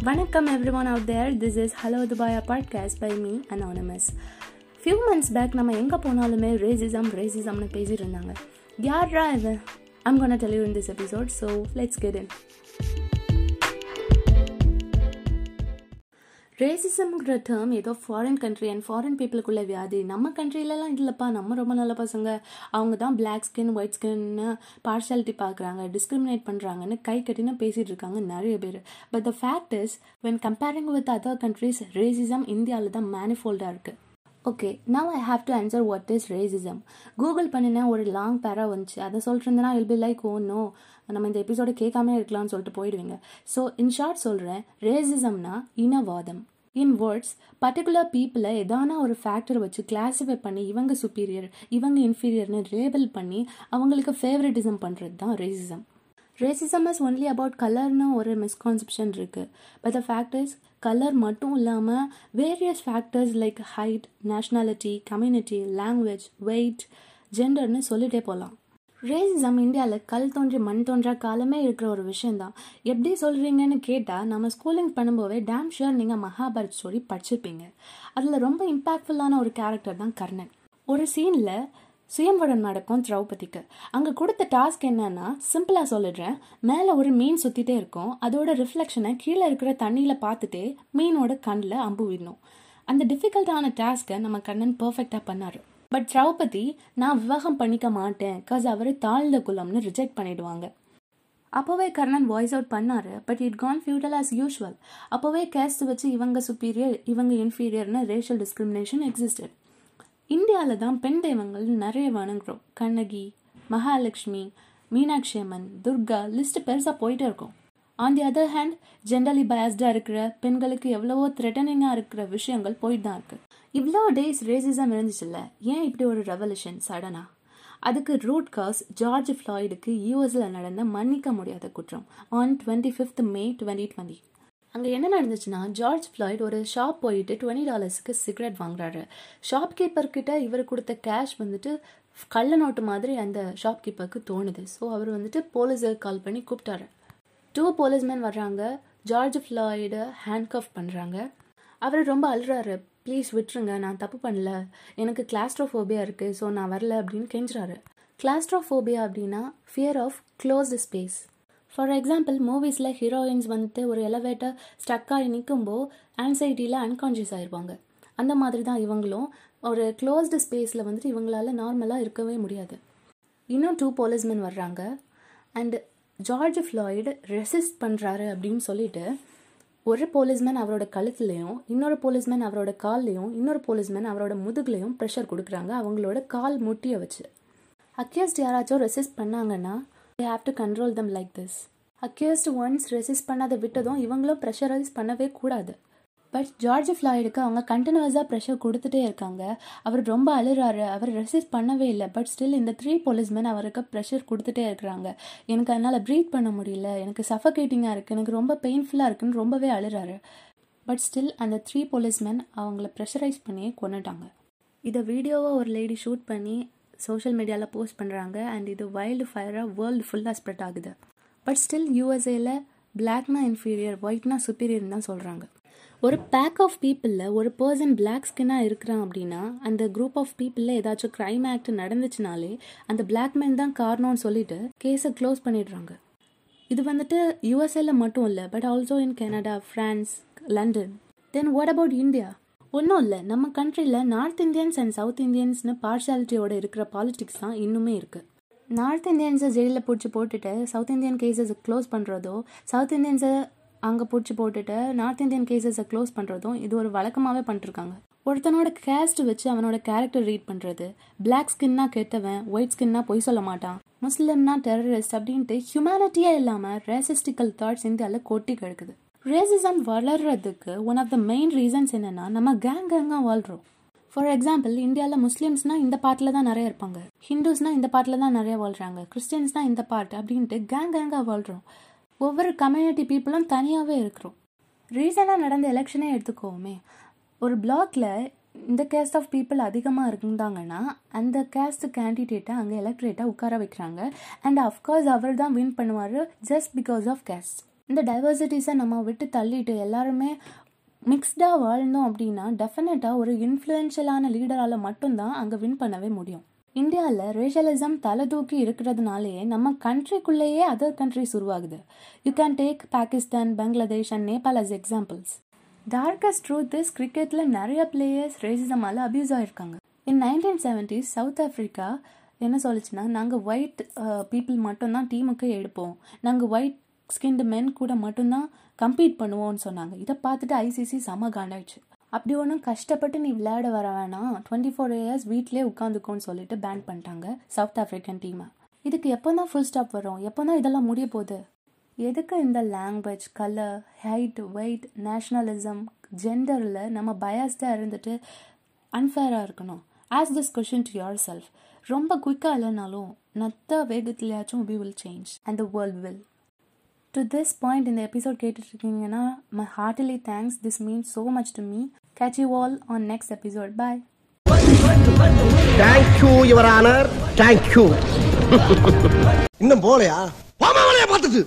Vanakkam everyone out there. This is Hello Dubai a podcast by me, Anonymous. Few months back நம்ம எங்கே போனாலுமே racism ரேசிசம்னு பேசிட்டு இருந்தாங்க யாரா இது I'm gonna tell you in this episode so let's get in ரேசிசம்ங்கிற term ஏதோ foreign country and foreign பீப்புளுக்குள்ள வியாதி. நம்ம கண்ட்ரிலலாம் இல்லைப்பா. நம்ம ரொம்ப நல்ல பசங்க. அவங்க தான் பிளாக் ஸ்கின் ஒயிட் ஸ்கின்னு பார்ஷாலிட்டி பார்க்குறாங்க டிஸ்கிரிமினேட் பண்ணுறாங்கன்னு கை கட்டினா பேசிகிட்டு இருக்காங்க நிறைய பேர். But the fact is when comparing with other countries racism இந்தியாவில் தான் மேனிஃபோல்டாக இருக்குது okay now I have to answer what is racism Google பண்ணினேன் ஒரு லாங் பேரா வந்துச்சு. அதை சொல்லிட்டு I'll be like oh no நம்ம இந்த எபிசோட கேட்காம இருக்கலாம்னு சொல்லிட்டு போயிடுவீங்க. ஸோ இன் ஷார்ட் சொல்கிறேன் ரேசிசம்னா இனவாதம். இன் வேர்ட்ஸ் பர்டிகுலர் பீப்புளை எதானா ஒரு ஃபேக்டர் வச்சு கிளாஸிஃபை பண்ணி இவங்க சுப்பீரியர் இவங்க இன்ஃபீரியர்னு லேபிள் பண்ணி அவங்களுக்கு ஃபேவரட்டிசம் பண்ணுறது தான் racism racism is only about கலர்னு ஒரு மிஸ்கான்செப்ஷன் இருக்குது but the fact is colour மட்டும் இல்லாமல் various factors like height nationality community language weight ஜெண்டர்னு சொல்லிட்டே போகலாம் ரேசிசம் இந்தியாவில் கல் தோன்றி மண் தோன்றா காலமே இருக்கிற ஒரு விஷயந்தான் எப்படி சொல்கிறீங்கன்னு கேட்டால் நம்ம ஸ்கூலிங் பண்ணும்போதே டேம் ஷுர் நீங்கள் மகாபாரத் ஸ்டோரி படிச்சிருப்பீங்க. அதில் ரொம்ப இம்பாக்ட்ஃபுல்லான ஒரு கேரக்டர் தான் கர்ணன். ஒரு சீனில் சுயம்படம் நடக்கும் திரௌபதிக்கு. அங்கே கொடுத்த டாஸ்க் என்னன்னா சிம்பிளாக சொல்லிடுறேன். மேலே ஒரு மீன் சுற்றிட்டே இருக்கும். அதோட ரிஃப்ளெக்ஷனை கீழே இருக்கிற தண்ணியில் பார்த்துட்டே மீனோட கண்ணில் அம்பு விடணும். அந்த டிஃபிகல்ட்டான டாஸ்க்கை நம்ம கண்ணன் பர்ஃபெக்டாக பண்ணார். பட் திரௌபதி நான் விவாகம் பண்ணிக்க மாட்டேன். பிகாஸ் அவர் தாழ்ந்த குலம்னு ரிஜெக்ட் பண்ணிடுவாங்க. அப்போவே கர்ணன் வாய்ஸ் அவுட் பண்ணாரு. But it gone futile as usual அப்போவே கேஸ்ட் வச்சு இவங்க சுப்பீரியர் இவங்க இன்ஃபீரியர்னு ரேஷியல் டிஸ்கிரிமினேஷன் எக்ஸிஸ்டட் இந்தியாவில் தான் பெண் தெய்வங்கள் நிறைய வணங்குறோம். கண்ணகி மகாலட்சுமி மீனாட்சி அம்மன் துர்கா லிஸ்ட் பெருசாக போயிட்டே இருக்கும். On the other hand generally பயஸ்டாக இருக்கிற பெண்களுக்கு எவ்வளவோ த்ரெட்டனிங்காக இருக்கிற விஷயங்கள் போயிட்டு தான் இருக்குது இவ்வளோ டேஸ் ரேசிசம் இருந்துச்சுல்ல? ஏன் இப்படி ஒரு ரெவல்யூஷன் சடனாக அதுக்கு ரூட் காஸ் ஜார்ஜ் ஃப்ளாய்டுக்கு யூஎஸில் நடந்த மன்னிக்க முடியாத குற்றம் on twenty fifth May twenty twenty அங்கே என்ன நடந்துச்சுன்னா ஜார்ஜ் ஃப்ளாய்ட் ஒரு ஷாப் போயிட்டு டுவெண்ட்டி டாலர்ஸுக்கு சிகரெட் வாங்குறாரு. ஷாப் கீப்பர் கிட்ட இவர் கொடுத்த கேஷ் வந்துட்டு கள்ள நோட்டு மாதிரி அந்த ஷாப் கீப்பருக்கு தோணுது. ஸோ அவர் வந்துட்டு போலீஸுக்கு கால் பண்ணி கூப்பிட்டாரு. டூ போலீஸ்மேன் வர்றாங்க. ஜார்ஜ் ஃப்ளாய்டு ஹேண்ட்கஃப் பண்ணுறாங்க அவர் ரொம்ப அழுறாரு. ப்ளீஸ் விட்டுருங்க நான் தப்பு பண்ணல. எனக்கு கிளாஸ்ட்ரோஃபோபியா இருக்குது ஸோ நான் வரல அப்படின்னு கெஞ்சுறாரு. கிளாஸ்ட்ரோஃபோபியா அப்படின்னா fear of closed space for example மூவிஸில் heroines வந்துட்டு ஒரு எலவேட்டர் ஸ்டக்காகி நிற்கும்போது ஆன்சைட்டியில் அன்கான்ஷியஸ் ஆயிடுவாங்க அந்த மாதிரி தான் இவங்களும். ஒரு க்ளோஸ்டு ஸ்பேஸில் வந்துட்டு இவங்களால நார்மலாக இருக்கவே முடியாது. இன்னும் டூ போலீஸ்மேன் வர்றாங்க. அண்டு ஜார்ஜ் ஃப்ளாய்டு ரெசிஸ்ட் பண்ணுறாரு அப்படின்னு சொல்லிட்டு ஒரு போலீஸ்மேன் அவரோட கழுத்துலையும் இன்னொரு போலீஸ்மேன் அவரோட கால்லையும் இன்னொரு போலீஸ்மேன் அவரோட முதுகுலையும் ப்ரெஷர் கொடுக்குறாங்க. அவங்களோட கால் முட்டியை வச்சு. அக்யூஸ்ட் யாராச்சும் ரெசிஸ்ட் பண்ணாங்கன்னா they have to control them like this accused once resist பண்ணாத விட்டதும் இவங்களும் ப்ரெஷரைஸ் பண்ணவே கூடாது. பட் ஜார்ஜ் ஃப்ளாய்டுக்கு அவங்க கண்டினியூஸாக ப்ரெஷர் கொடுத்துட்டே இருக்காங்க. அவர் ரொம்ப அழுறாரு. அவர் ரெசிஸ்ட் பண்ணவே இல்லை. பட் ஸ்டில் இந்த த்ரீ போலீஸ்மேன் அவருக்கு ப்ரெஷர் கொடுத்துட்டே இருக்கிறாங்க. எனக்கு அதனால் ப்ரீத் பண்ண முடியல. எனக்கு சஃபகேட்டிங்காக இருக்குது எனக்கு ரொம்ப பெயின்ஃபுல்லாக இருக்குன்னு ரொம்பவே அழுறாரு. பட் ஸ்டில் அந்த த்ரீ போலீஸ்மேன் அவங்கள ப்ரெஷரைஸ் பண்ணியே கொண்டுட்டாங்க இதை வீடியோவை ஒரு லேடி ஷூட் பண்ணி சோஷியல் மீடியாவில் போஸ்ட் பண்ணுறாங்க அண்ட் இது வைல்டு ஃபயராக வேர்ல்டு ஃபுல்லாக ஸ்ப்ரெட் ஆகுது பட் ஸ்டில் யூஎஸ்ஏல பிளாக்னா இன்ஃபீரியர் ஒயிட்னா சுப்பீரியர்னு தான் சொல்கிறாங்க ஒரு பேக் ஆஃப் பீப்புளில் ஒரு பர்சன் பிளாக் ஸ்கின்னாக இருக்கிறான் அப்படின்னா அந்த குரூப் ஆஃப் பீப்புளில் ஏதாச்சும் க்ரைம் ஆக்ட் நடந்துச்சுனாலே அந்த பிளாக் மேன் தான் காரணம்னு சொல்லிட்டு கேஸை க்ளோஸ் பண்ணிடுறாங்க. இது வந்துட்டு யூஎஸ்ஏல மட்டும் இல்லை but also in Canada France London then what about India ஒன்றும் இல்லை. நம்ம கண்ட்ரியில் நார்த் இந்தியன்ஸ் அண்ட் சவுத் இந்தியன்ஸ்னு பார்ஷாலிட்டியோட இருக்கிற பாலிடிக்ஸ் தான் இன்னுமே இருக்குது நார்த் இந்தியன்ஸை ஜெயிலில் பிடிச்சி போட்டுட்டு சவுத் இந்தியன் கேசஸை க்ளோஸ் பண்ணுறதோ சவுத் இந்தியன்ஸை அங்கே பிடிச்சி போட்டுட்டு நார்த் இந்தியன் கேசஸை க்ளோஸ் பண்ணுறதும் இது ஒரு வழக்கமாகவே பண்ணிருக்காங்க ஒருத்தனோட கேஸ்ட் வச்சு அவனோட கேரக்டர் ரீட் பண்ணுறது பிளாக் ஸ்கின்னா கெட்டவன் ஒயிட் ஸ்கின்னா பொய் சொல்ல மாட்டான். முஸ்லிம்னா டெரரிஸ்ட் அப்படின்ட்டு ஹியூமனிட்டியே இல்லாமல் ரேசிஸ்டிக்கல் தாட்ஸ் இந்தியாவில் கொட்டி கிடக்குது. ரேசிசம் வளர்றதுக்கு one of the main reasons என்னன்னா நம்ம கேங் கேங்காக வாழ்கிறோம் ஃபார் எக்ஸாம்பிள் இந்தியாவில் முஸ்லீம்ஸ்னா இந்த பாட்டில் தான் நிறைய இருப்பாங்க. ஹிந்துஸ்னா இந்த பாட்டில் தான் நிறைய வாழ்கிறாங்க கிறிஸ்டியன்ஸ்னா இந்த பாட்டு அப்படின்ட்டு கேங் கேங்காக வாழ்கிறோம் ஒவ்வொரு கம்யூனிட்டி பீப்புளும் தனியாகவே இருக்கிறோம். ரீசெண்டாக நடந்த எலெக்ஷனே எடுத்துக்கோமே. ஒரு பிளாக்ல இந்த கேஸ்ட் ஆஃப் பீப்புள் அதிகமாக இருந்தாங்கன்னா அந்த கேஸ்ட் கேண்டிடேட்டை அங்கே எலக்ட்ரேட்டாக உட்கார வைக்கிறாங்க. அண்ட் அஃப்கோர்ஸ் அவர் தான் வின் பண்ணுவார் ஜஸ்ட் பிகாஸ் ஆஃப் கேஸ்ட் இந்த டைவர்சிட்டிஸை நம்ம விட்டு தள்ளிட்டு எல்லாருமே மிக்ஸ்டாக வாழ்ந்தோம் அப்படின்னா டெஃபினட்டாக ஒரு இன்ஃப்ளூயன்ஷியலான லீடரால் மட்டும்தான் அங்கே வின் பண்ணவே முடியும். இந்தியாவில் ரேஷலிசம் தலை தூக்கி இருக்கிறதுனாலேயே நம்ம கண்ட்ரிக்குள்ளேயே அதர் கண்ட்ரிஸ் உருவாகுது. You can take Pakistan Bangladesh and Nepal as examples darkest truth is கிரிக்கெட்டில் நிறைய பிளேயர்ஸ் ரேசிசமால் abuse ஆகிருக்காங்க in nineteen seventies South Africa என்ன சொல்லுச்சுன்னா நாங்கள் ஒயிட் பீப்புள் மட்டும்தான் டீமுக்கு எடுப்போம். நாங்கள் ஒயிட் ஸ்கின்டு மென் கூட மட்டும்தான் கம்பீட் பண்ணுவோம்னு சொன்னாங்க. இதை பார்த்துட்டு ஐசிசி செம காண்டாயிடுச்சு. அப்படி ஒன்றும் கஷ்டப்பட்டு நீ விளையாட வர வேணாம். டுவெண்ட்டி ஃபோர் இயர்ஸ் வீட்டிலே உட்காந்துக்கோன்னு சொல்லிட்டு பேன் பண்ணிட்டாங்க சவுத் ஆஃப்ரிக்கன் டீமை இதுக்கு எப்போ தான் ஃபுல் ஸ்டாப் வரும்? எப்போ தான் இதெல்லாம் முடிய போகுது? எதுக்கு இந்த language colour height weight nationalism ஜெண்டரில் நம்ம பயஸ்டாக இருந்துட்டு அன்ஃபேராக இருக்கணும்? Ask this question to yourself ரொம்ப குயிக்காக இல்லைனாலும் நத்த வேகத்துலையாச்சும் we will change and the world will to this point இந்த episode கேட்டுட்ருக்கீங்கன்னா my heartly thanks this means so much to me catch you all on next episode bye thank you your honour thank you இன்னும் போலையா பாமா பார்த்துட்டு.